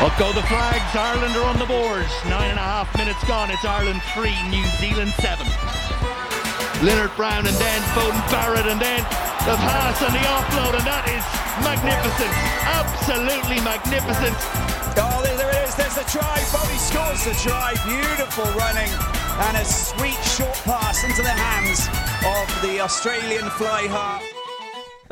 Up go the flags. Ireland are on the boards. Nine and a half minutes gone. It's Ireland three, New Zealand seven. Leonard Brown and then Beauden Barrett and then the pass and the offload and that is magnificent. Absolutely magnificent. Oh, there, there it is. There's the try. Bobby scores the try. Beautiful running and a sweet short pass into the hands of the Australian fly half.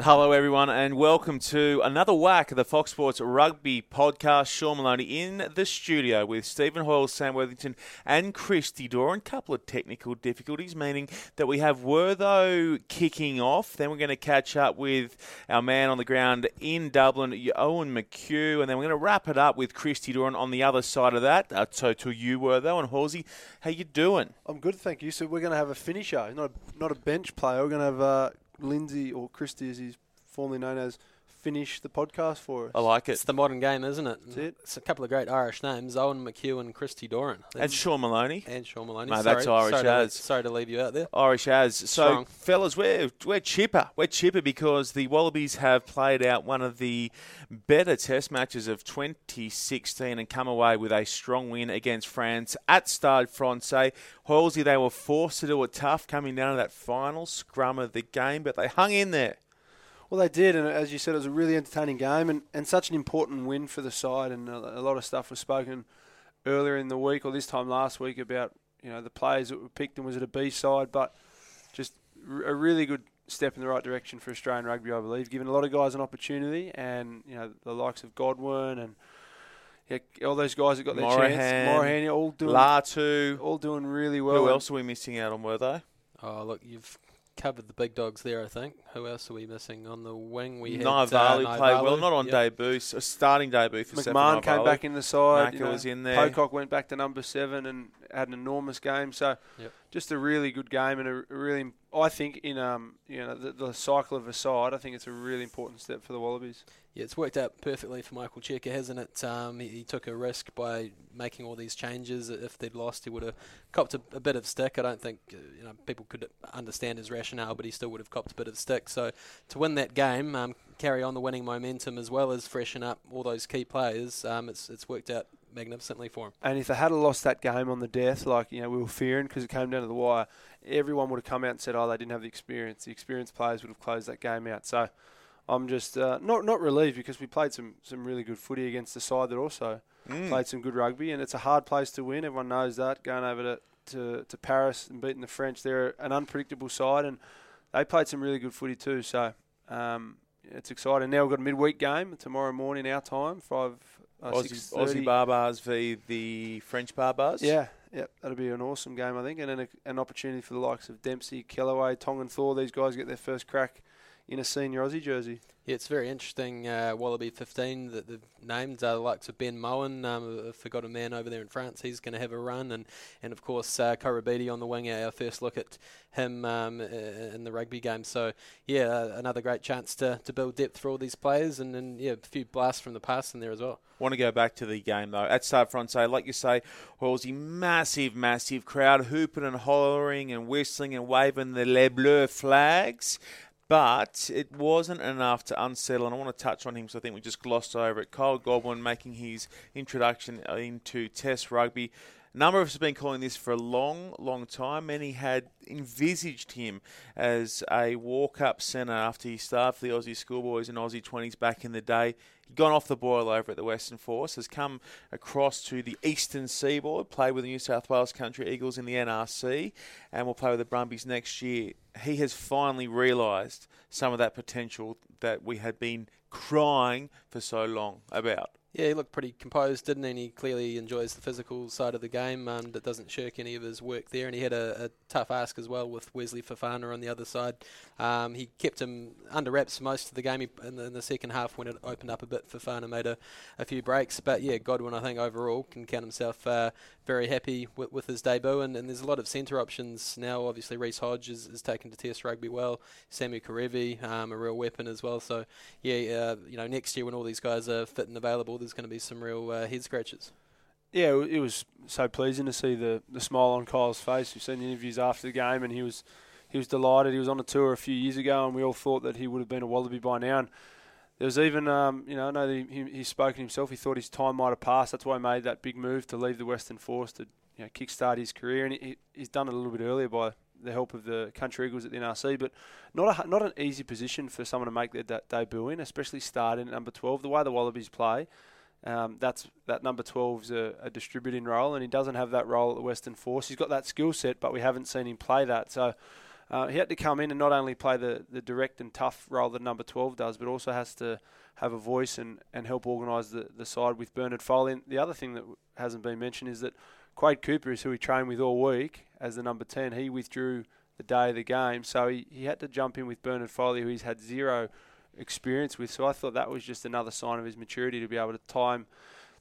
Hello, everyone, and welcome to another whack of the Fox Sports Rugby podcast. Sean Maloney in the studio with Stephen Hoiles, Sam Worthington, and Christy Doran. Couple of technical difficulties, meaning that we have Wertho kicking off. Then we're going to catch up with our man on the ground in Dublin, Eoin McHugh, and then we're going to wrap it up with Christy Doran on the other side of that. Uh, so to you, Wertho, and Halsey, how you doing? I'm good, thank you. So we're going to have a finisher, not a, not a bench player. We're going to have uh, Lindsay or Christy, as he's formerly known as, finish the podcast for us. I like it. It's the modern game, isn't it? That's it. It's a couple of great Irish names: Eoin McHugh and Christy Doran. And Sean Maloney. and Sean Maloney. Mate, sorry, that's Irish sorry to, as. sorry to leave you out there. Irish as. So, Strong. fellas, we're, we're chipper. We're chipper because the Wallabies have played out one of the better test matches of 2016 and come away with a strong win against France at Stade Francais. Halsey, they were forced to do it tough coming down to that final scrum of the game, but they hung in there. Well, they did, and as you said, it was a really entertaining game and, and such an important win for the side. And a, a lot of stuff was spoken earlier in the week or this time last week about you know the players that were picked and was it a B side, but just a really good step in the right direction for Australian rugby, I believe, giving a lot of guys an opportunity, and you know the likes of Godwin and yeah, all those guys that got their Morahan, chance, Morahan, all doing Latu. all doing really well. Who else are we missing out on, were they? Oh, look, you've covered the big dogs there. I think. Who else are we missing on the wing? We had Naivalu uh, played well, not on Yep. debut, s- a starting debut for Stefan McMahon came back in the side. Maka you know, was in there. Pocock went back to number seven and had an enormous game. So, Yep. just a really good game and a, a really, I think in um you know the, the cycle of a side, I think it's a really important step for the Wallabies. Yeah, it's worked out perfectly for Michael Cheika, hasn't it? Um, he, he took a risk by making all these changes. If they'd lost, he would have copped a, a bit of stick. I don't think uh, you know people could understand his rationale, but he still would have copped a bit of stick. So to win that game, um, carry on the winning momentum as well as freshen up all those key players, um, it's it's worked out magnificently for him. And if they had lost that game on the death, like you know we were fearing because it came down to the wire, everyone would have come out and said, "Oh, they didn't have the experience." The experienced players would have closed that game out. So. I'm just uh, not not relieved because we played some, some really good footy against the side that also Mm. played some good rugby, and it's a hard place to win. Everyone knows that. Going over to, to, to Paris and beating the French, they're an unpredictable side, and they played some really good footy too. So um, it's exciting. Now we've got a midweek game tomorrow morning our time, five uh, Aussie, 6:30. Aussie Barbars v the French Barbars. Yeah, yeah, that'll be an awesome game, I think, and then a, an opportunity for the likes of Dempsey, Kellaway, Tongan Thor. These guys get their first crack in a senior Aussie jersey. Yeah, it's very interesting. Uh, Wallaby 15 that they've named uh, the likes of Ben Mowen, um, a forgotten man over there in France. He's going to have a run, and and of course uh, Koroibete on the wing. Our first look at him um, uh, in the rugby game. So yeah, uh, another great chance to, to build depth for all these players, and, and yeah, a few blasts from the past in there as well. Want to go back to the game though. At Stade Francais, like you say, Halsey, massive, massive crowd hooping and hollering and whistling and waving the Les Bleus flags. But it wasn't enough to unsettle, and I want to touch on him because I think we just glossed over it. Kyle Godwin making his introduction into Test rugby. A number of us have been calling this for a long, long time. Many had envisaged him as a walk-up centre after he started for the Aussie schoolboys and Aussie 20s back in the day. He'd gone off the boil over at the Western Force, has come across to the Eastern Seaboard, played with the New South Wales Country Eagles in the NRC, and will play with the Brumbies next year. He has finally realised some of that potential that we had been crying for so long about. Yeah, he looked pretty composed, didn't he? And he clearly enjoys the physical side of the game. Um, that doesn't shirk any of his work there, and he had a, a tough ask as well with Wesley Fofana on the other side. Um, he kept him under wraps most of the game. He, in, the, in the second half, when it opened up a bit, Fofana made a, a few breaks. But yeah, Godwin, I think overall can count himself uh, very happy with, with his debut. And, and there's a lot of centre options now. Obviously, Reece Hodge is, is taken to Test rugby well. Samu Kerevi, um, a real weapon as well. So yeah, uh, you know, next year when all these guys are fit and available, there's going to be some real uh, head scratches. Yeah, it was so pleasing to see the, the smile on Kyle's face. We've seen the interviews after the game, and he was he was delighted. He was on a tour a few years ago, and we all thought that he would have been a Wallaby by now. And there was even, um, you know, I know that he, he's spoken himself. He thought his time might have passed. That's why he made that big move to leave the Western Force to you know, kickstart his career. And he, he's done it a little bit earlier by the help of the Country Eagles at the NRC. But not a, not an easy position for someone to make their de- debut in, especially starting at number 12. The way the Wallabies play, um, that's that number 12 is a, a distributing role, and he doesn't have that role at the Western Force. He's got that skill set, but we haven't seen him play that. So uh, he had to come in and not only play the, the direct and tough role that number 12 does, but also has to have a voice and, and help organise the, the side with Bernard Foley. And the other thing that hasn't been mentioned is that Quade Cooper is who he trained with all week as the number 10. He withdrew the day of the game, so he, he had to jump in with Bernard Foley, who he's had zero experience with. So I thought that was just another sign of his maturity to be able to time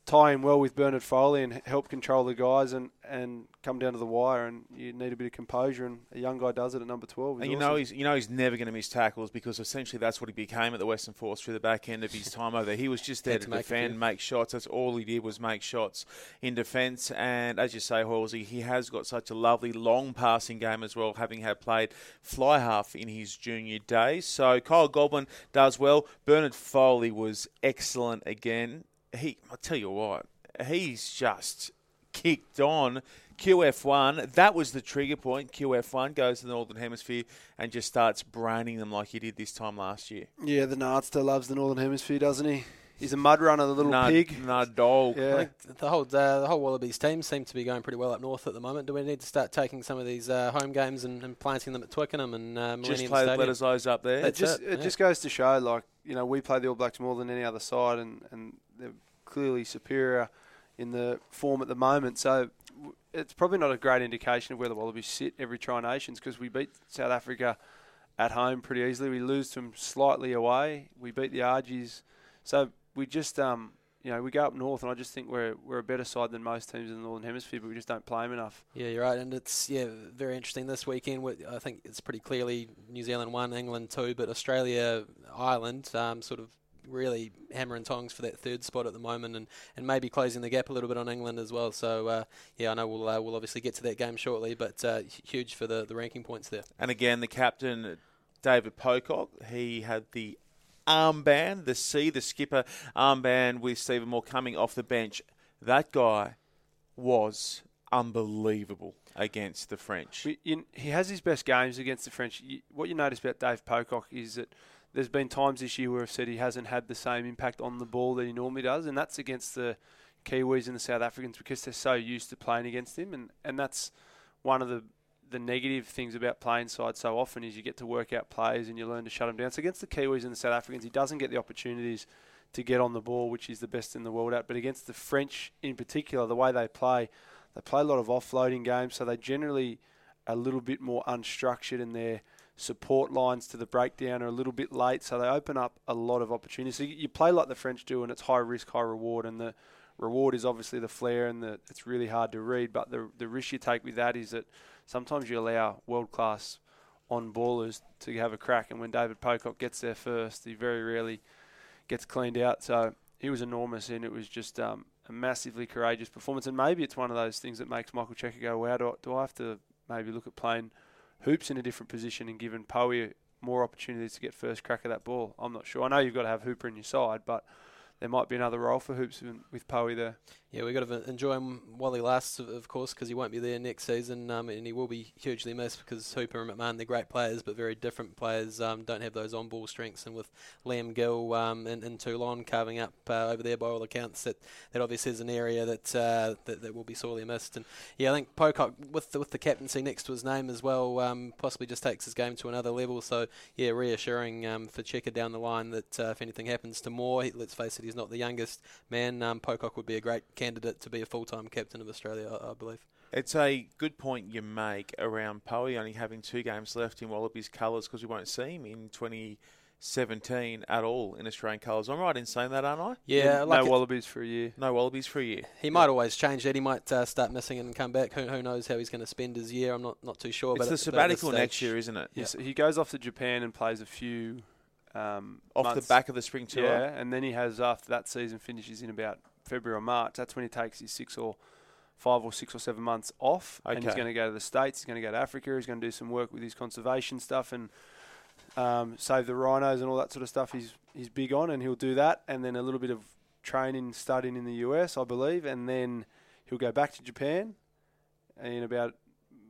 tie in well with Bernard Foley and help control the guys and, and come down to the wire. And you need a bit of composure, and a young guy does it at number twelve. And you awesome. know he's you know he's never going to miss tackles because essentially that's what he became at the Western Force through the back end of his time over there. He was just there to, to make a defend, few. make shots. That's all he did was make shots in defence. And as you say, Halsey, he has got such a lovely long passing game as well, having had played fly half in his junior days. So Kyle Godwin does well. Bernard Foley was excellent again. He, I tell you what, he's just kicked on. QF1, that was the trigger point. QF1 goes to the Northern Hemisphere and just starts braining them like he did this time last year. yeah, the Nardster loves the Northern Hemisphere, doesn't he? He's a mud runner, the little Nah, pig. nah, dog. Yeah. think the whole uh, the whole Wallabies team seem to be going pretty well up north at the moment. Do we need to start taking some of these uh, home games and, and planting them at Twickenham and uh, Just Millennium play the Stadium? Bledisloes up there. It just it, it yeah. just goes to show, like you know, we play the All Blacks more than any other side, and and they're clearly superior in the form at the moment. So it's probably not a great indication of where the Wallabies sit every Tri Nations because we beat South Africa at home pretty easily. We lose them slightly away. We beat the Argies, so we just um. You know, we go up north, and I just think we're we're a better side than most teams in the northern hemisphere, but we just don't play them enough. Yeah, you're right, and it's yeah very interesting this weekend. I think it's pretty clearly New Zealand one, England two, but Australia, Ireland, um, sort of really hammer and tongs for that third spot at the moment, and, and maybe closing the gap a little bit on England as well. So uh, yeah, I know we'll uh, we'll obviously get to that game shortly, but uh, huge for the, the ranking points there. And again, the captain, David Pocock, he had the armband, the C, the skipper armband with Stephen Moore coming off the bench. That guy was unbelievable against the French. He has his best games against the French. What you notice about Dave Pocock is that there's been times this year where I've said he hasn't had the same impact on the ball that he normally does, and that's against the Kiwis and the South Africans because they're so used to playing against him, and, and that's one of the the negative things about playing side so often is you get to work out plays and you learn to shut them down. So against the Kiwis and the South Africans, he doesn't get the opportunities to get on the ball, which is the best in the world at. But against the French in particular, the way they play, they play a lot of offloading games, so they generally a little bit more unstructured and their support lines to the breakdown are a little bit late, so they open up a lot of opportunities. So you, play like the French do, and it's high risk, high reward, and the reward is obviously the flair, and the it's really hard to read. But the the risk you take with that is that sometimes you allow world class on ballers to have a crack, and when David Pocock gets there first, he very rarely gets cleaned out. So he was enormous, and it was just um, a massively courageous performance. And maybe it's one of those things that makes Michael Cheika go, "Wow, do I, do I have to maybe look at playing hoops in a different position and giving Poey more opportunities to get first crack at that ball?" I'm not sure. I know you've got to have Hooper in your side, but there might be another role for hoops with, with there. Yeah, we've got to enjoy him while he lasts, of, course, because he won't be there next season, um, and he will be hugely missed because Hooper and McMahon, they're great players, but very different players, um, don't have those on-ball strengths, and with Liam Gill um, in, in Toulon carving up uh, over there by all accounts, that, that obviously is an area that, uh, that that will be sorely missed. And yeah, I think Pocock, with the, with the captaincy next to his name as well, um, possibly just takes his game to another level. So yeah, reassuring um, for Cheika down the line that uh, if anything happens to Moore, let's face it, he's not the youngest man. Um, Pocock would be a great candidate to be a full-time captain of Australia, I, I believe. It's a good point you make around Poey only having two games left in Wallabies colours because we won't see him in 2017 at all in Australian colours. I'm right in saying that, aren't I? Yeah, like no Wallabies for a year. No Wallabies for a year. he might always change that. He might uh, start missing and come back. Who, who knows how he's going to spend his year? I'm not not too sure. It's but the at- but sabbatical next year, isn't it? Yes, he goes off to Japan and plays a few um, Off months. the back of the spring tour. Yeah, and then he has after that season finishes in about February or March. That's when he takes his six or five or six or seven months off, and he's going to go to the states. He's going to go to Africa. He's going to do some work with his conservation stuff, and um, save the rhinos and all that sort of stuff. He's he's big on, and he'll do that, and then a little bit of training, studying in the US, I believe, and then he'll go back to Japan in about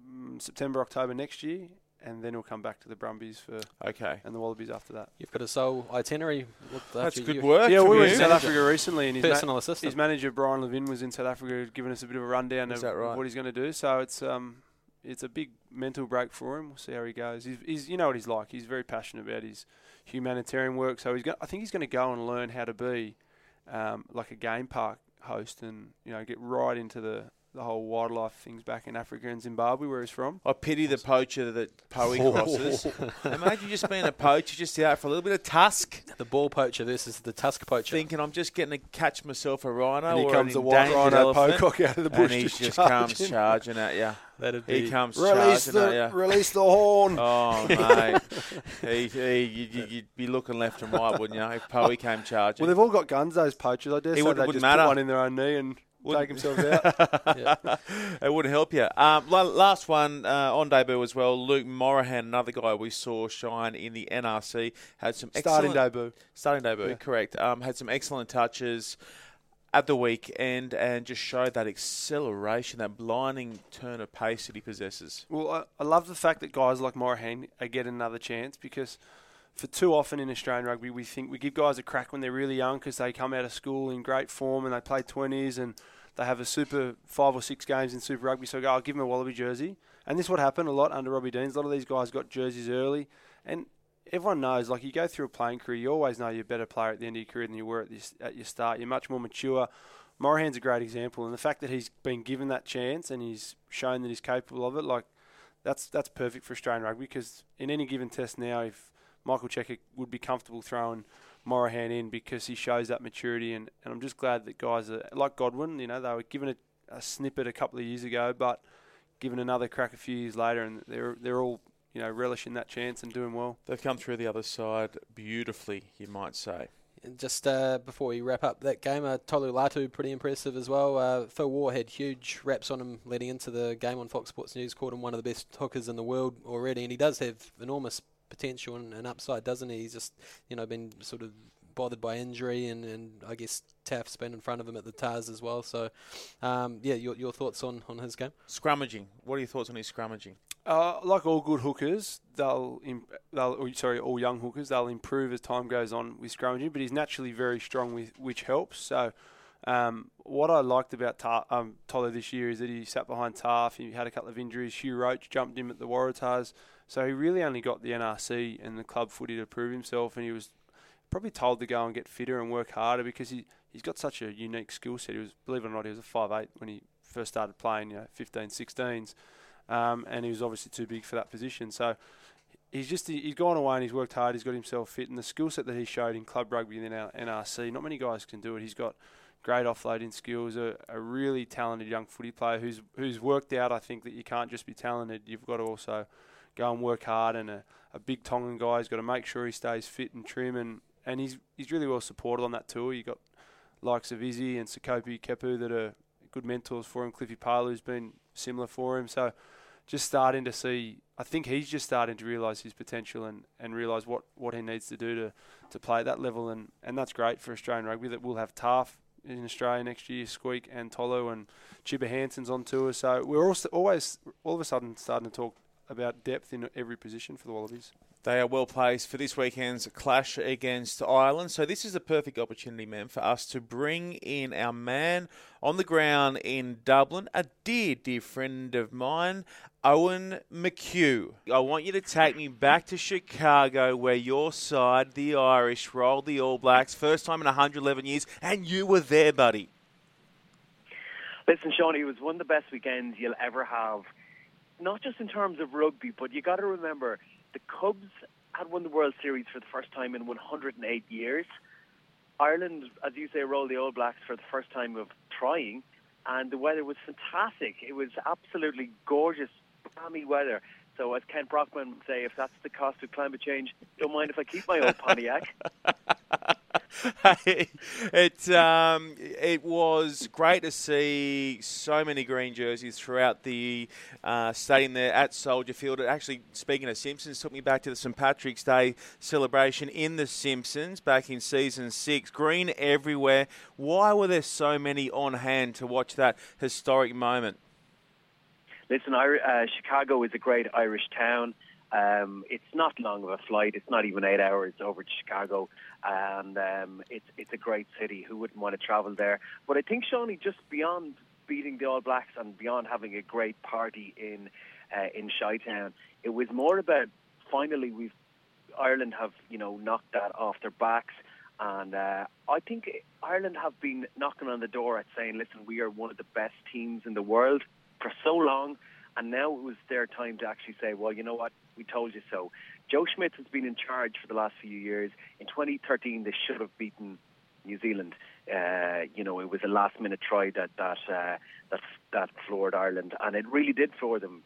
mm, September, October next year, and then he'll come back to the Brumbies for Okay. and the Wallabies after that. You've got a sole itinerary. What- That's after good you- work. yeah, from we were in South Africa recently, and his, ma- assistant. his manager Brian Levin was in South Africa, giving us a bit of a rundown Is of, of right? what he's going to do. So it's um, it's a big mental break for him. We'll see how he goes. He's, he's you know what he's like. He's very passionate about his humanitarian work. So he's going. I think he's going to go and learn how to be um, like a game park host, and you know get right into the the whole wildlife things back in Africa and Zimbabwe, where he's from. I pity the poacher that Poey crosses. Imagine just being a poacher, just out for a little bit of tusk, The ball poacher versus the tusk poacher. thinking I'm just getting to catch myself a rhino And here or comes an the white rhino elephant, pocock out of the bush, and he just just, comes charging. charging at you. That'd He be comes Release charging the at you. release the horn. Oh mate, he, he, you'd, you'd be looking left and right, wouldn't you? If Poey came charging. Well, they've all got guns. Those poachers. I dare It say wouldn't- they just matter. put one in their own knee and Wouldn't- take themselves out. it wouldn't help you. Um, last one uh, on debut as well. Luke Morahan, another guy we saw shine in the NRC, had some Starting excellent, debut. starting debut. Yeah. Correct. Um, had some excellent touches at the weekend and just showed that acceleration, that blinding turn of pace that he possesses. Well, I, I love the fact that guys like Morahan are getting another chance because for too often in Australian rugby, we think we give guys a crack when they're really young because they come out of school in great form and they play 20s and they have a super five or six games in Super Rugby. So go, I'll give them a Wallaby jersey. And this is what happened a lot under Robbie Deans. A lot of these guys got jerseys early. And everyone knows, like you go through a playing career, you always know you're a better player at the end of your career than you were at, this, at your start. You're much more mature. Morahan's a great example, and the fact that he's been given that chance and he's shown that he's capable of it, like that's that's perfect for Australian rugby because in any given test now, if Michael Cheika would be comfortable throwing Morahan in because he shows that maturity, and, and I'm just glad that guys are like Godwin, you know, they were given a, a snippet a couple of years ago, but given another crack a few years later, and they're they're all you know relishing that chance and doing well. They've come through the other side beautifully, you might say. And Just uh, before we wrap up that game, uh, Tolu Latu pretty impressive as well. Uh, Phil Waugh had huge raps on him leading into the game on Fox Sports News. Called him one of the best hookers in the world already, and he does have enormous potential and, and upside, doesn't he? He's just you know been sort of bothered by injury, and, and I guess Taft's been in front of him at the Tahs as well. So um, yeah, your your thoughts on, on his game? Scrummaging. What are your thoughts on his scrummaging? Uh, like all good hookers, they'll, imp- they'll or, sorry, all young hookers, they'll improve as time goes on with scrummaging. But he's naturally very strong, with which helps. So, um, what I liked about Tar- um, Tolo this year is that he sat behind Tarf. He had a couple of injuries. Hugh Roach jumped him at the Waratahs, so he really only got the NRC and the club footy to prove himself. And he was probably told to go and get fitter and work harder because he he's got such a unique skill set. He was, believe it or not, he was a five eight when he first started playing. You know, 15, 16s um, and he was obviously too big for that position. So he's just he's gone away and he's worked hard. He's got himself fit, and the skill set that he showed in club rugby and in NRC, not many guys can do it. He's got great offloading skills, a, a really talented young footy player who's who's worked out. I think that you can't just be talented; you've got to also go and work hard. And a, a big Tongan guy, he's got to make sure he stays fit and trim, and, and he's he's really well supported on that tour. You got likes of Izzy and Sekope Kepu that are good mentors for him. Cliffy Palu's been similar for him, so just starting to see. I think he's just starting to realise his potential and, and realise what, what he needs to do to, to play at that level, and, and that's great for Australian rugby. That we'll have Taff in Australia next year, Squeak and Tolo and Chibba Hanson's on tour. So we're also always all of a sudden starting to talk about depth in every position for the Wallabies. They are well placed for this weekend's clash against Ireland. So this is a perfect opportunity, man, for us to bring in our man on the ground in Dublin, a dear, dear friend of mine, Eoin McHugh. I want you to take me back to Chicago, where your side, the Irish, rolled the All Blacks first time in 111 years, and you were there, buddy. Listen, Sean, it was one of the best weekends you'll ever have. Not just in terms of rugby, but you got to remember the Cubs had won the World Series for the first time in 108 years. Ireland, as you say, rolled the All Blacks for the first time of trying, and the weather was fantastic. It was absolutely gorgeous, balmy weather. So, as Kent Brockman would say, if that's the cost of climate change, don't mind if I keep my old Pontiac. it um, it was great to see so many green jerseys throughout the uh, stadium there at Soldier Field. It actually, speaking of Simpsons, took me back to the St Patrick's Day celebration in the Simpsons back in season six. Green everywhere. Why were there so many on hand to watch that historic moment? Listen, uh, Chicago is a great Irish town. Um, it's not long of a flight. It's not even eight hours over to Chicago, and um, it's it's a great city. Who wouldn't want to travel there? But I think Shawnee, just beyond beating the All Blacks and beyond having a great party in uh, in Chi-Town, it was more about finally we've Ireland have you know knocked that off their backs. And uh, I think Ireland have been knocking on the door at saying, listen, we are one of the best teams in the world for so long. And now it was their time to actually say, well, you know what? We told you so. Joe Schmidt has been in charge for the last few years. In 2013, they should have beaten New Zealand. Uh, you know, it was a last-minute try that that uh, that that floored Ireland, and it really did floor them.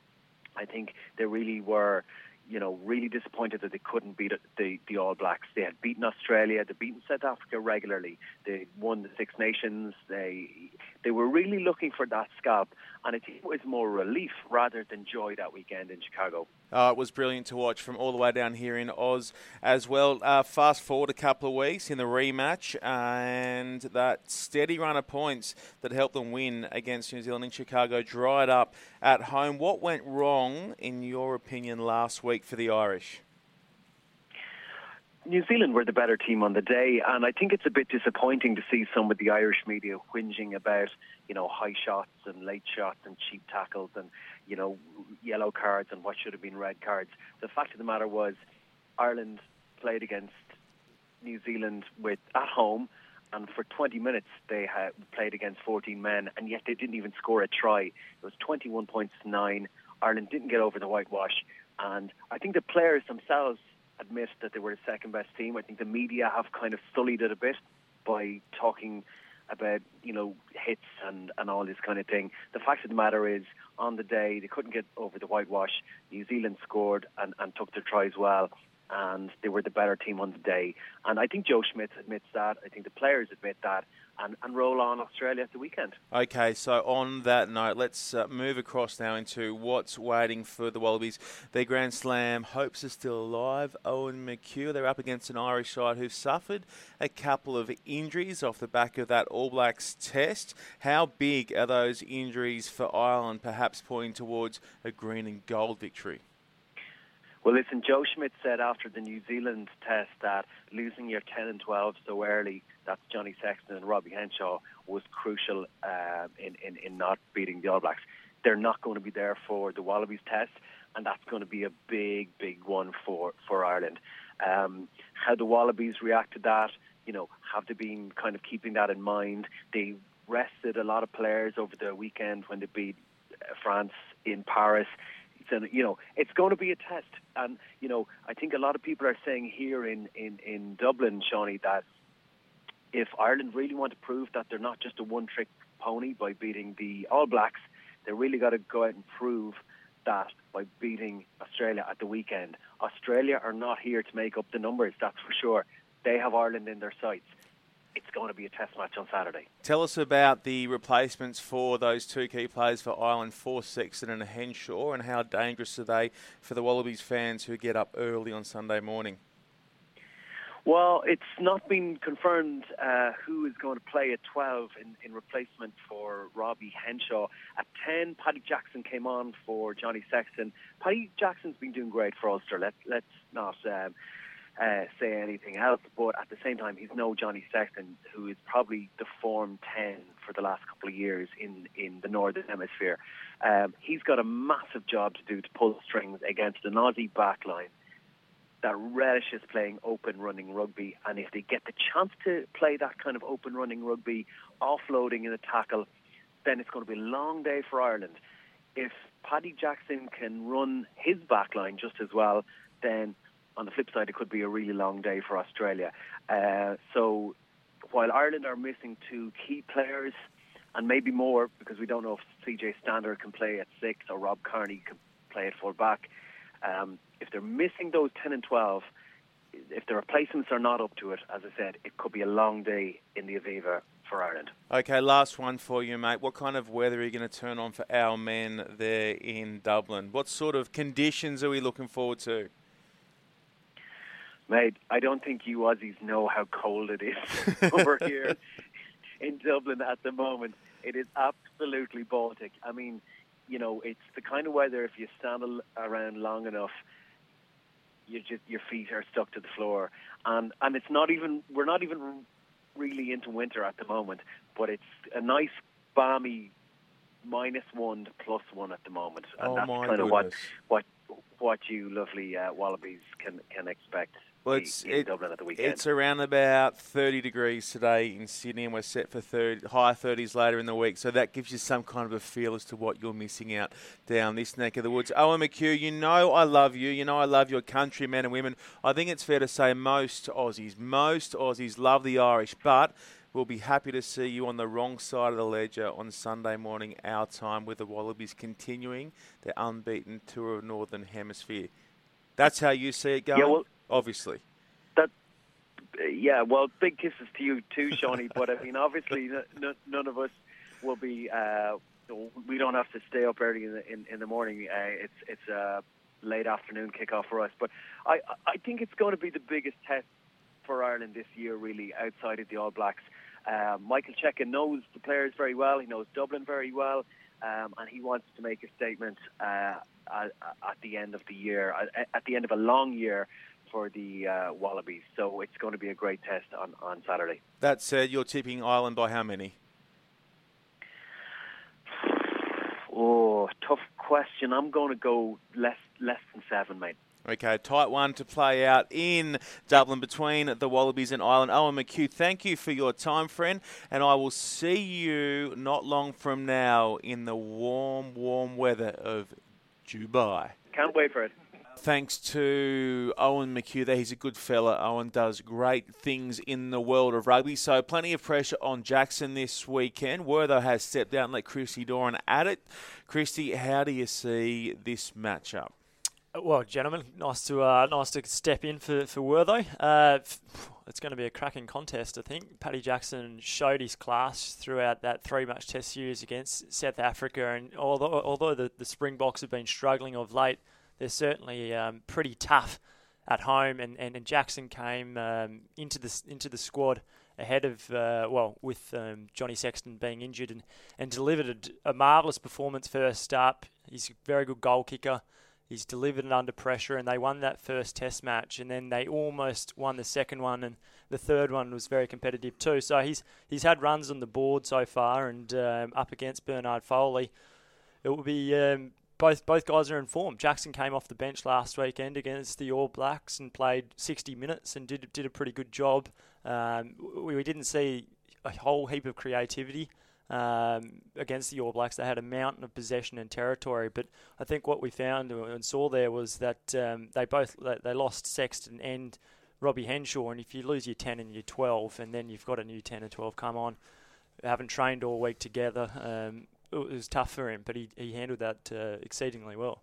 I think they really were you know, really disappointed that they couldn't beat the, the All Blacks. They had beaten Australia, they'd beaten South Africa regularly. They won the Six Nations. They they were really looking for that scalp, and I think it was more relief rather than joy that weekend in Chicago. It was brilliant to watch from all the way down here in Oz as well. Uh, fast forward a couple of weeks in the rematch, and that steady run of points that helped them win against New Zealand in Chicago dried up at home. What went wrong, in your opinion, last week for the Irish? New Zealand were the better team on the day, and I think it's a bit disappointing to see some of the Irish media whinging about, you know, high shots and late shots and cheap tackles and, you know, yellow cards and what should have been red cards. The fact of the matter was, Ireland played against New Zealand with at home, and for 20 minutes they had played against 14 men, and yet they didn't even score a try. It was 21 points to nine. Ireland didn't get over the whitewash, and I think the players themselves admit that they were the second best team. I think the media have kind of sullied it a bit by talking about you know hits and and all this kind of thing. The fact of the matter is, on the day they couldn't get over the whitewash. New Zealand scored and and took their tries well, and they were the better team on the day. And I think Joe Schmidt admits that. I think the players admit that and, and roll on Australia at the weekend. Okay, so on that note, let's uh, move across now into what's waiting for the Wallabies. Their Grand Slam hopes are still alive. Eoin McHugh, they're up against an Irish side who've suffered a couple of injuries off the back of that All Blacks test. How big are those injuries for Ireland, perhaps pointing towards a green and gold victory? Well, listen, Joe Schmidt said after the New Zealand test that losing your 10 and 12 so early, that's Johnny Sexton and Robbie Henshaw, was crucial uh, in, in, in not beating the All Blacks. They're not going to be there for the Wallabies test, and that's going to be a big, big one for, for Ireland. Um, how the Wallabies react to that, you know, have they been kind of keeping that in mind? They rested a lot of players over the weekend when they beat uh, France in Paris and you know it's going to be a test. And you know, I think a lot of people are saying here in in in Dublin, Shawnee, that if Ireland really want to prove that they're not just a one-trick pony by beating the All Blacks, they really got to go out and prove that by beating Australia at the weekend. Australia are not here to make up the numbers, that's for sure. They have Ireland in their sights it's going to be a test match on Saturday. Tell us about the replacements for those two key players for Ireland, for Sexton and Henshaw, and how dangerous are they for the Wallabies fans who get up early on Sunday morning? Well, it's not been confirmed uh, who is going to play at 12 in, in replacement for Robbie Henshaw. At 10, Paddy Jackson came on for Johnny Sexton. Paddy Jackson's been doing great for Ulster. Let, let's not um, uh, say anything else. But at the same time, he's no Johnny Sexton, who is probably the form 10 for the last couple of years in, in the Northern Hemisphere. Um, he's got a massive job to do to pull strings against an Aussie backline that relishes playing open running rugby. And if they get the chance to play that kind of open running rugby, offloading in a tackle, then it's going to be a long day for Ireland. If Paddy Jackson can run his backline just as well, then on the flip side, it could be a really long day for Australia. Uh, so while Ireland are missing two key players, and maybe more because we don't know if CJ Stander can play at six or Rob Kearney can play at full back. Um, if they're missing those 10 and 12, if the replacements are not up to it, as I said, it could be a long day in the Aviva for Ireland. Okay, last one for you, mate. What kind of weather are you going to turn on for our men there in Dublin? What sort of conditions are we looking forward to? Mate, I don't think you Aussies know how cold it is over here in Dublin at the moment. It is absolutely Baltic. I mean, you know, it's the kind of weather if you stand around long enough, you just your feet are stuck to the floor, and and it's not even we're not even really into winter at the moment, but it's a nice balmy minus one to plus one at the moment, and oh that's kind goodness. of what what what you lovely uh, wallabies can can expect. Well, it's, in it- Dublin at the weekend. it's around about 30 degrees today in Sydney, and we're set for 30, high 30s later in the week. So that gives you some kind of a feel as to what you're missing out down this neck of the woods. Eoin McHugh, you know I love you. You know I love your country, men and women. I think it's fair to say most Aussies, most Aussies love the Irish, but we'll be happy to see you on the wrong side of the ledger on Sunday morning, our time, with the Wallabies continuing their unbeaten tour of Northern Hemisphere. That's how you see it going, well- obviously. Uh, yeah, well, big kisses to you too, Shawnee. but I mean, obviously, n- n- none of us will be. Uh, we don't have to stay up early in the in, in the morning. Uh, it's it's a late afternoon kickoff for us. But I I think it's going to be the biggest test for Ireland this year, really, outside of the All Blacks. Uh, Michael Cheika knows the players very well. He knows Dublin very well, um, and he wants to make a statement uh, at, at the end of the year, at, at the end of a long year for the uh, Wallabies. So it's going to be a great test on, on Saturday. That said, you're tipping Ireland by how many? Oh, tough question. I'm going to go less less than seven, mate. Okay, tight one to play out in Dublin between the Wallabies and Ireland. Eoin McHugh, thank you for your time, friend, and I will see you not long from now in the warm, warm weather of Dubai. Can't wait for it. Thanks to Eoin McHugh there. He's a good fella. Eoin does great things in the world of rugby. So plenty of pressure on Jackson this weekend. Wertho has stepped out and let Christy Doran at it. Christy, how do you see this matchup? Well, gentlemen, nice to uh, nice to step in for for Wertho. Uh, it's going to be a cracking contest, I think. Paddy Jackson showed his class throughout that three match Test series against South Africa, and although although the, the Springboks have been struggling of late, they're certainly um, pretty tough at home. And, and, and Jackson came um, into the into the squad ahead of uh, well with um, Johnny Sexton being injured and and delivered a, a marvelous performance first up. He's a very good goal kicker. He's delivered it under pressure, and they won that first Test match, and then they almost won the second one, and the third one was very competitive too. So he's he's had runs on the board so far, and um, up against Bernard Foley, it will be um, both both guys are in form. Jackson came off the bench last weekend against the All Blacks and played 60 minutes and did did a pretty good job. Um, we, we didn't see a whole heap of creativity um, against the All Blacks. They had a mountain of possession and territory, but I think what we found and saw there was that um, they both they- lost Sexton and Robbie Henshaw, and if you lose your 10 and your 12, and then you've got a new 10 and 12 come on, haven't trained all week together, um, it was tough for him, but he, he handled that uh, exceedingly well.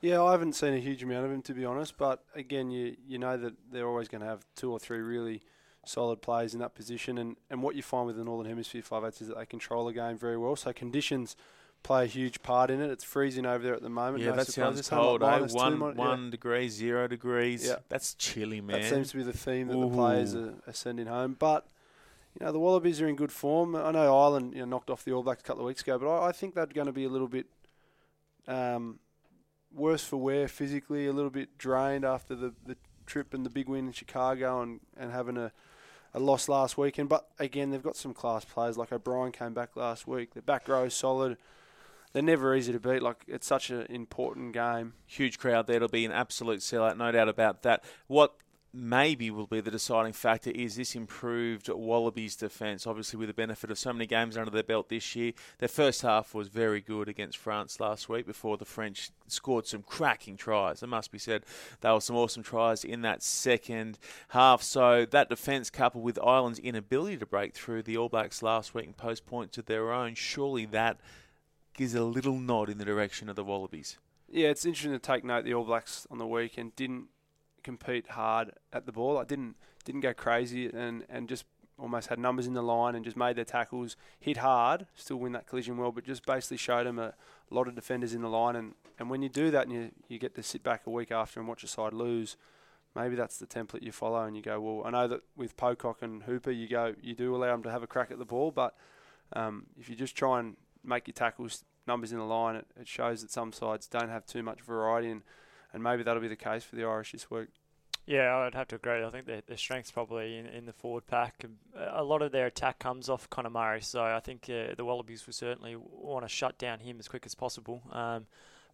Yeah, I haven't seen a huge amount of him to be honest, but again, you you know that they're always going to have two or three really solid players in that position, and, and what you find with the Northern Hemisphere five eights is that they control the game very well. So conditions play a huge part in it. It's freezing over there at the moment. Yeah, no that surprise. sounds It's something like cold, eh? minus two, One, yeah. one degree, zero degrees. Yeah. That's chilly, man. That seems to be the theme that Ooh. the players are, are sending home. But you know the Wallabies are in good form. I know Ireland you know, knocked off the All Blacks a couple of weeks ago, but I, I think they're going to be a little bit um, worse for wear physically, a little bit drained after the, the trip and the big win in Chicago and, and having a, a loss last weekend. But again, they've got some class players. Like O'Brien came back last week. The back row is solid. They're never easy to beat. Like it's such an important game. Huge crowd there. It'll be an absolute sellout, no doubt about that. What maybe will be the deciding factor is this improved Wallabies defence. Obviously, with the benefit of so many games under their belt this year, their first half was very good against France last week before the French scored some cracking tries. It must be said, there were some awesome tries in that second half. So that defence, coupled with Ireland's inability to break through the All Blacks last week and post points of their own, surely that gives a little nod in the direction of the Wallabies. Yeah, it's interesting to take note. The All Blacks on the weekend didn't compete hard at the ball. I didn't didn't go crazy and and just almost had numbers in the line and just made their tackles, hit hard, still win that collision well, but just basically showed them a, lot of defenders in the line. And, and when you do that and you, you get to sit back a week after and watch a side lose, maybe that's the template you follow. And you go, well, I know that with Pocock and Hooper, you go, you do allow them to have a crack at the ball, but um, if you just try and make your tackles numbers in the line, it, it shows that some sides don't have too much variety, and, and maybe that'll be the case for the Irish this week. Yeah, I'd have to agree. I think their, their strength's probably in, in the forward pack. A lot of their attack comes off Conor Murray, so I think uh, the Wallabies will certainly want to shut down him as quick as possible. Um,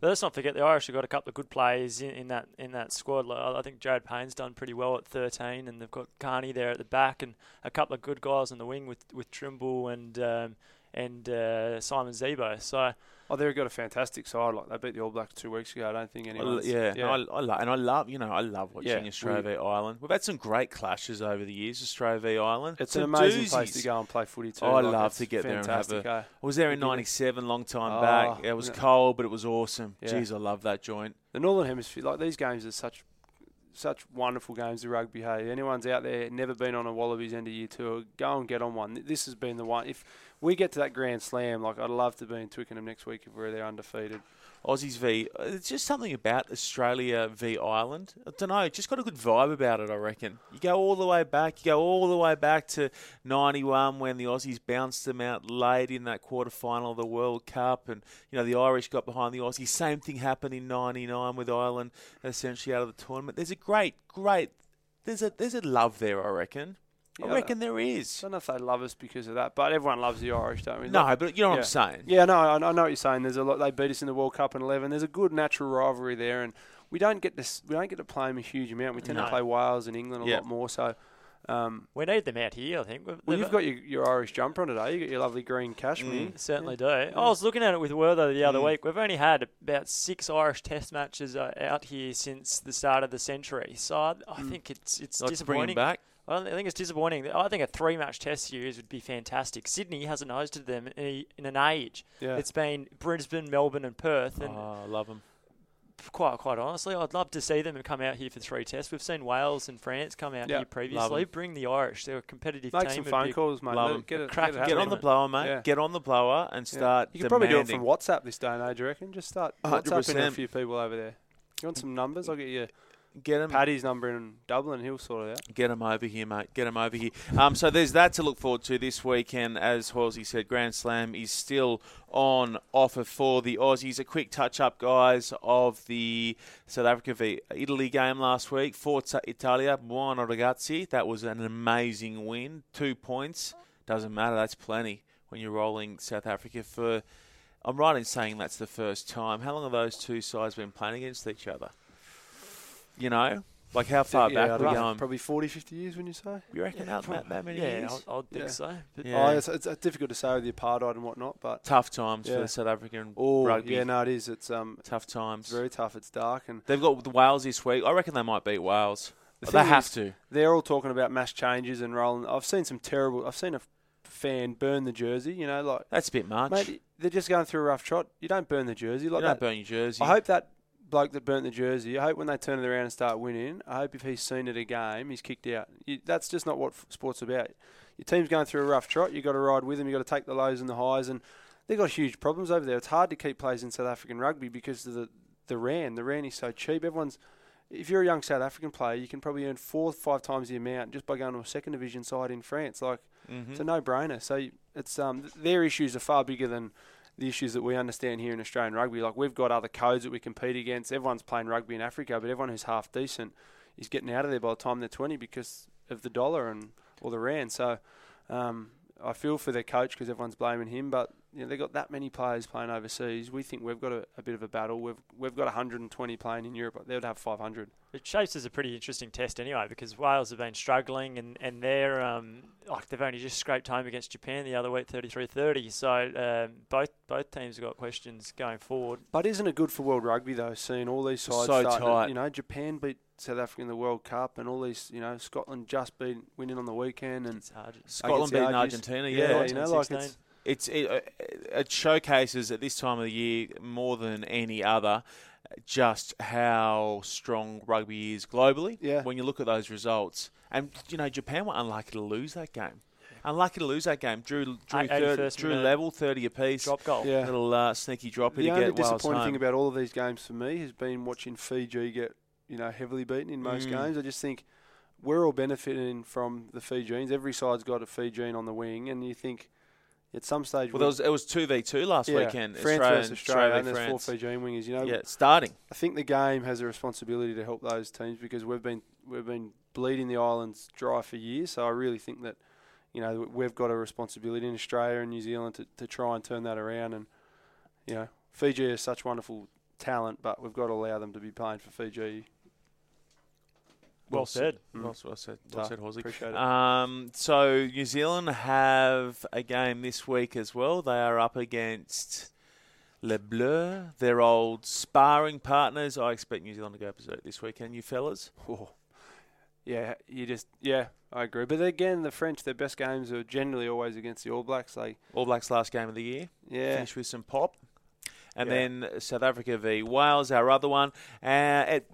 but let's not forget the Irish have got a couple of good players in, in that in that squad. I think Jared Payne's done pretty well at 13, and they've got Kearney there at the back, and a couple of good guys on the wing with with Trimble and um, and uh, Simon Zebo. So Oh, they've got a fantastic side. Like they beat the All Blacks two weeks ago. I don't think anyone. Yeah, yeah. No, I, I lo- and I love you know I love watching Yeah, Australia v Ireland. We've had some great clashes over the years. Australia v Ireland. It's Some an amazing place to go and play footy too. I Like, love to get there and have fantastic, a- eh? Was there in '97, long time Oh, back. It was yeah. cold, but it was awesome. Yeah. Jeez, I love that joint. the Northern Hemisphere, like these games are such such wonderful games of rugby. Hey, anyone's out there never been on a Wallabies end of year tour, go and get on one. This has been the one. If we get to that Grand Slam, like I'd love to be in Twickenham next week if we're there undefeated. Aussies v. Uh, it's just something about Australia v Ireland. I don't know. Just got a good vibe about it. I reckon. You go all the way back. You go all the way back to '91 when the Aussies bounced them out late in that quarter final of the World Cup, and you know the Irish got behind the Aussies. Same thing happened in '99 with Ireland essentially out of the tournament. There's a great, great. There's a there's a love there. I reckon. Yeah, I reckon there is. I don't know if they love us because of that, but everyone loves the Irish, don't we? No, Like- but you know what yeah. I'm saying. Yeah, no, I, I know what you're saying. There's a lot. They beat us in the World Cup in 11. There's a good natural rivalry there, and we don't get this. We don't get to play them a huge amount. We tend No. to play Wales and England a Yeah. lot more. So, um, we need them out here. I think. We've- well, you've got your, your Irish jumper on today. You got your lovely green cashmere. Mm. Certainly do. I was looking at it with Werther the other Mm. week. We've only had about six Irish Test matches uh, out here since the start of the century. So I, I think it's it's Let's bring disappointing. back. I I think it's disappointing. I think a three-match Test series would be fantastic. Sydney hasn't hosted them in, a, in an age. Yeah. It's been Brisbane, Melbourne, and Perth, and Oh, I love them. quite quite honestly, I'd love to see them come out here for three tests. We've seen Wales and France come out Yeah, here love previously. 'em. Bring the Irish; they're a competitive Make team. some phone calls, mate. love Let 'em. it- Get it, Crack- get, it Get on the blower, mate. Yeah. Get on the blower and Yeah. start. You could probably do it from WhatsApp this day and age, I reckon. Just start WhatsApping a 100%. few people over there. You want some numbers? I'll get you Get him, Paddy's number in Dublin. He'll sort it out. get him over here, mate. Get him over here. Um, so there's that to look forward to this weekend. As Halsey said, Grand Slam is still on offer for the Aussies. A quick touch up, guys, of the South Africa v Italy game last week. Forza Italia, buono ragazzi. That was an amazing win. Two points. Doesn't matter. That's plenty when you're rolling South Africa for. I'm right in saying that's the first time. How long have those two sides been playing against each other? You know, like how far yeah, back I'd we going? Probably 40, 50 years, when you say? You reckon that, that, that many Yeah, years? I would think Yeah. so. But Yeah. Oh, it's, it's difficult to say with the apartheid and whatnot, but Tough times for the South African oh, rugby. yeah, no, it is. It's um, Tough times. it's very tough. It's dark, and They've got the Wales this week. I reckon they might beat Wales. The they have is- to. they're all talking about mass changes and rolling. I've seen some terrible. I've seen a fan burn the jersey. You know, like That's a bit much. mate, they're just going through a rough trot. You don't burn the jersey you like don't that. burn your jersey. I hope that bloke that burnt the jersey. I hope when they turn it around and start winning. I hope if he's seen it a game, he's kicked out. You, that's just not what sport's about. Your team's going through a rough trot. You've got to ride with them. You've got to take the lows and the highs, and they've got huge problems over there. It's hard to keep players in South African rugby because of the the rand. The rand is so cheap. Everyone's if you're a young South African player, you can probably earn four, five times the amount just by going to a second division side in France. Like Mhm. it's a no-brainer. So it's um, th- their issues are far bigger than the issues that we understand here in Australian rugby. Like we've got other codes that we compete against. Everyone's playing rugby in Africa, but everyone who's half decent is getting out of there by the time they're 20 because of the dollar and or the rand. So um, I feel for their coach because everyone's blaming him, but you know, they've got that many players playing overseas. We think we've got a, a bit of a battle. We've we've got 120 playing in Europe. They would have 500. It shapes as a pretty interesting test anyway because Wales have been struggling and, and they're um, like they've only just scraped home against Japan the other week 33-30 so um, both both teams have got questions going forward But isn't it good for world rugby though, seeing all these sides So starting? to- tight. you know, Japan beat South Africa in the World Cup, and all these, you know, Scotland just beat winning on the weekend, and it's hard Scotland against beating Argentina. Yeah, Yeah, you know, like it's it's it, uh, it showcases at this time of the year more than any other just how strong rugby is globally. Yeah. When you look at those results, and you know Japan were unlucky to lose that game. Unlucky to lose that game. Drew drew, Eight- third, 81st drew level thirty apiece. Drop goal. Yeah. Little uh, sneaky droppy The to only get Wales disappointing home. thing about all of these games for me has been watching Fiji get, you know, heavily beaten in most Mm. games. I just think we're all benefiting from the Fijians. Every side's got a Fijian on the wing, and you think at some stage, well, there was, it was two v two last yeah, weekend. France Australia versus and Australia, and there's four. Fijian wingers. You know, Yeah, starting. I think the game has a responsibility to help those teams because we've been we've been bleeding the islands dry for years. So I really think that you know we've got a responsibility in Australia and New Zealand to, to try and turn that around. And you know Fiji is such wonderful talent, but we've got to allow them to be playing for Fiji. Well said. Well, well said. Well So, said, Horsey. Appreciate it. Um, so New Zealand have a game this week as well. They are up against Le Bleu, their old sparring partners. I expect New Zealand to go berserk this weekend. You fellas, Oh. Yeah, you just yeah, I agree. But again, the French, their best games are generally always against the All Blacks. They All Blacks last game of the year. yeah, Finish with some pop, and Yeah. then South Africa v Wales, our other one. Uh, at,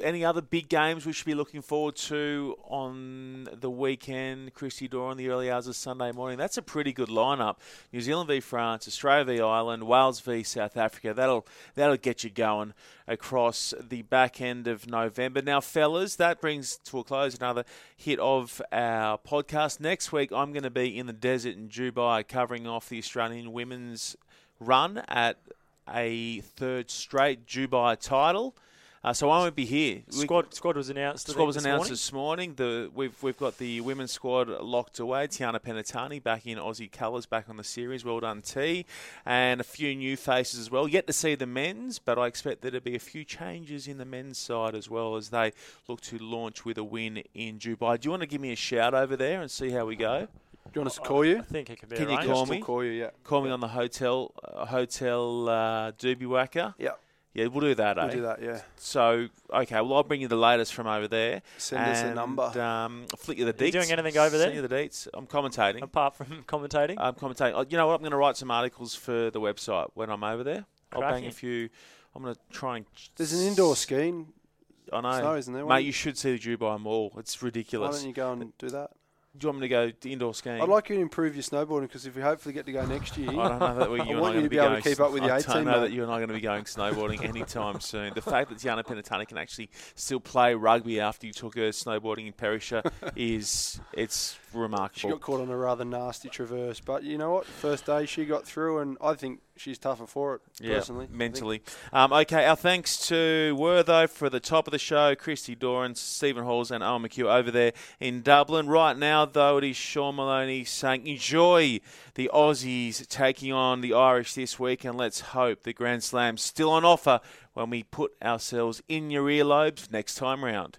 any other big games we should be looking forward to on the weekend? Christy Doran the early hours of Sunday morning. That's a pretty good lineup. New Zealand v France, Australia v Ireland, Wales v South Africa. That'll that'll get you going across the back end of November. Now, fellas, that brings to a close another hit of our podcast. Next week, I'm going to be in the desert in Dubai covering off the Australian women's run at a third straight Dubai title. Uh, so I won't be here. We- Squad squad was announced. Squad was this announced morning. this morning. The we've we've got the women's squad locked away. Tiana Penitani back in Aussie colours, back on the series. Well done, T. And a few new faces as well. Yet to see the men's, but I expect there to be a few changes in the men's side as well as they look to launch with a win in Dubai. Do you want to give me a shout over there and see how we go? do you want us to call you? I think it could be Can you arranged. call Still me? Call you, yeah. Call me on the hotel uh, hotel uh, doobie whacker. Yeah, Yeah, we'll do that. we'll eh? do that. Yeah, So okay, well I'll bring you the latest from over there. send us a number. Um, I'll flick you the Are you doing anything over there? Send you the deets. I'm commentating. Apart from commentating, I'm commentating. Oh, You know what? I'm going to write some articles for the website when I'm over there. I'll bang a few. I'm going to try and. There's an indoor skiing. I know, snow, isn't there? Mate. You should see the Dubai Mall. It's ridiculous. Why don't you go and do that? Do you want me to go to indoor skiing? I'd like you to improve your snowboarding because if we hopefully get to go next year, I don't know that we, you I want I you to be able to keep up with your I 18, don't know mate. that you and I are going to be going snowboarding anytime soon. The fact that Tiana Penitani can actually still play rugby after you took her snowboarding in Perisher is it's remarkable. she got caught on a rather nasty traverse. But you know what? First day she got through, and I think she's tougher for it. Yeah, personally, mentally. Um, okay, our thanks to Wertho for the top of the show, Christy Doran, Stephen Hoiles, and Eoin McHugh over there in Dublin. Right now, though, it is Sean Maloney saying enjoy the Aussies taking on the Irish this week, and let's hope the Grand Slam's still on offer when we put ourselves in your earlobes next time round.